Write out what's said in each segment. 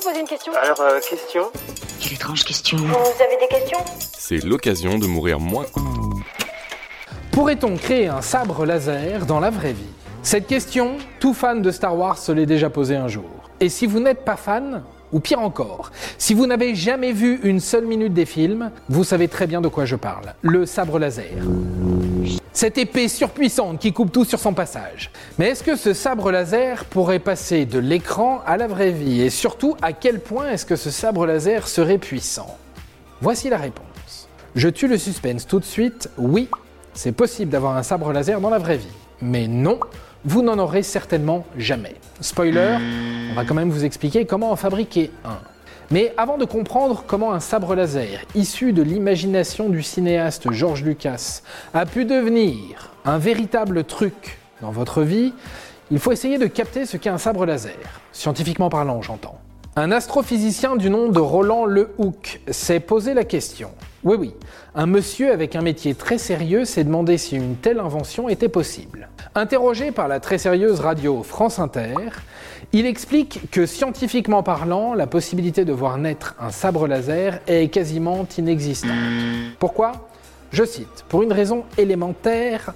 vous poser une question Alors, euh, question Quelle étrange question. Vous avez des questions? C'est l'occasion de mourir moins. Pourrait-on créer un sabre laser dans la vraie vie? Cette question, tout fan de Star Wars se l'est déjà posée un jour. Et si vous n'êtes pas fan, ou pire encore, si vous n'avez jamais vu une seule minute des films, vous savez très bien de quoi je parle. Le sabre laser. Cette épée surpuissante qui coupe tout sur son passage. Mais est-ce que ce sabre laser pourrait passer de l'écran à la vraie vie? Et surtout, à quel point est-ce que ce sabre laser serait puissant? Voici la réponse. Je tue le suspense tout de suite. Oui, c'est possible d'avoir un sabre laser dans la vraie vie. Mais non, vous n'en aurez certainement jamais. Spoiler, on va quand même vous expliquer comment en fabriquer un. Mais avant de comprendre comment un sabre laser, issu de l'imagination du cinéaste George Lucas, a pu devenir un véritable truc dans votre vie, il faut essayer de capter ce qu'est un sabre laser, scientifiquement parlant j'entends. Un astrophysicien du nom de Roland Lehoucq s'est posé la question. Oui oui, un monsieur avec un métier très sérieux s'est demandé si une telle invention était possible. Interrogé par la très sérieuse radio France Inter, il explique que scientifiquement parlant, la possibilité de voir naître un sabre laser est quasiment inexistante. Pourquoi? Je cite, pour une raison élémentaire,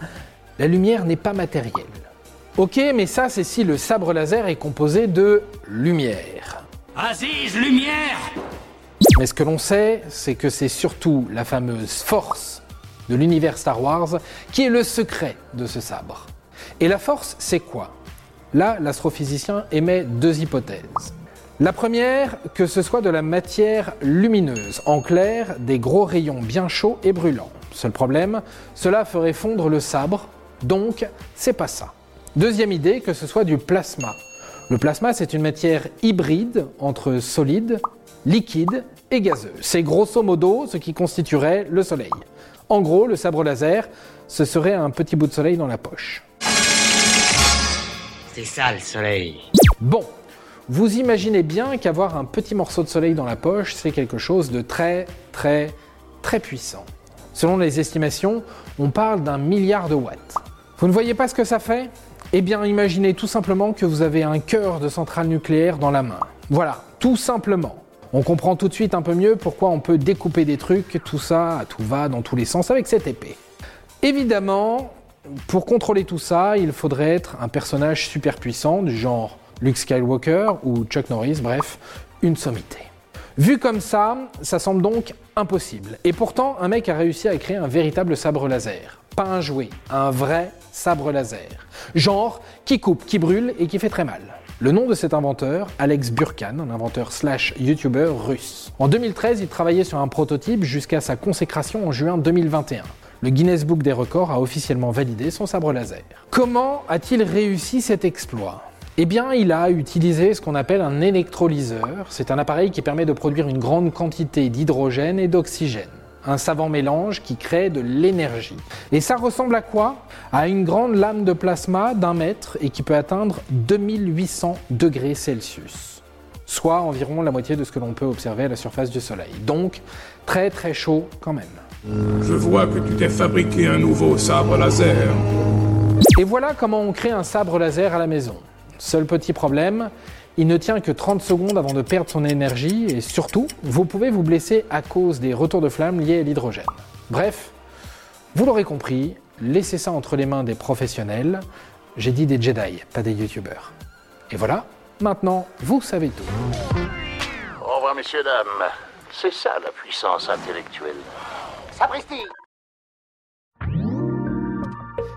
la lumière n'est pas matérielle. Ok, mais ça c'est si le sabre laser est composé de lumière. Aziz, lumière Mais ce que l'on sait, c'est que c'est surtout la fameuse force de l'univers Star Wars qui est le secret de ce sabre. Et la force, c'est quoi? Là, l'astrophysicien émet deux hypothèses. La première, que ce soit de la matière lumineuse, en clair, des gros rayons bien chauds et brûlants. Seul problème, cela ferait fondre le sabre, donc c'est pas ça. Deuxième idée, que ce soit du plasma. Le plasma, c'est une matière hybride entre solide, liquide et gazeux. C'est grosso modo ce qui constituerait le Soleil. En gros, le sabre laser, ce serait un petit bout de soleil dans la poche. C'est ça le soleil. Bon, vous imaginez bien qu'avoir un petit morceau de soleil dans la poche, c'est quelque chose de très, très, très puissant. Selon les estimations, on parle d'un milliard de watts. Vous ne voyez pas ce que ça fait? Eh bien, imaginez tout simplement que vous avez un cœur de centrale nucléaire dans la main. Voilà, tout simplement. On comprend tout de suite un peu mieux pourquoi on peut découper des trucs, tout ça, tout va dans tous les sens avec cette épée. Évidemment, pour contrôler tout ça, il faudrait être un personnage super puissant, du genre Luke Skywalker ou Chuck Norris, bref, une sommité. Vu comme ça, ça semble donc impossible. Et pourtant, un mec a réussi à créer un véritable sabre laser. Pas un jouet, un vrai sabre laser. Genre, qui coupe, qui brûle et qui fait très mal. Le nom de cet inventeur, Alex Burkan, un inventeur slash YouTuber russe. En 2013, il travaillait sur un prototype jusqu'à sa consécration en juin 2021 le Guinness Book des records a officiellement validé son sabre laser. Comment a-t-il réussi cet exploit? Eh bien, il a utilisé ce qu'on appelle un électrolyseur. C'est un appareil qui permet de produire une grande quantité d'hydrogène et d'oxygène. Un savant mélange qui crée de l'énergie. Et ça ressemble à quoi? À une grande lame de plasma d'un mètre et qui peut atteindre 2800 degrés Celsius. Soit environ la moitié de ce que l'on peut observer à la surface du Soleil. Donc, très très chaud quand même. Je vois que tu t'es fabriqué un nouveau sabre laser. Et voilà comment on crée un sabre laser à la maison. Seul petit problème, il ne tient que 30 secondes avant de perdre son énergie et surtout, vous pouvez vous blesser à cause des retours de flammes liés à l'hydrogène. Bref, vous l'aurez compris, laissez ça entre les mains des professionnels. J'ai dit des Jedi, pas des youtubeurs. Et voilà, maintenant, vous savez tout. Au revoir, messieurs, dames. C'est ça la puissance intellectuelle. Sapristi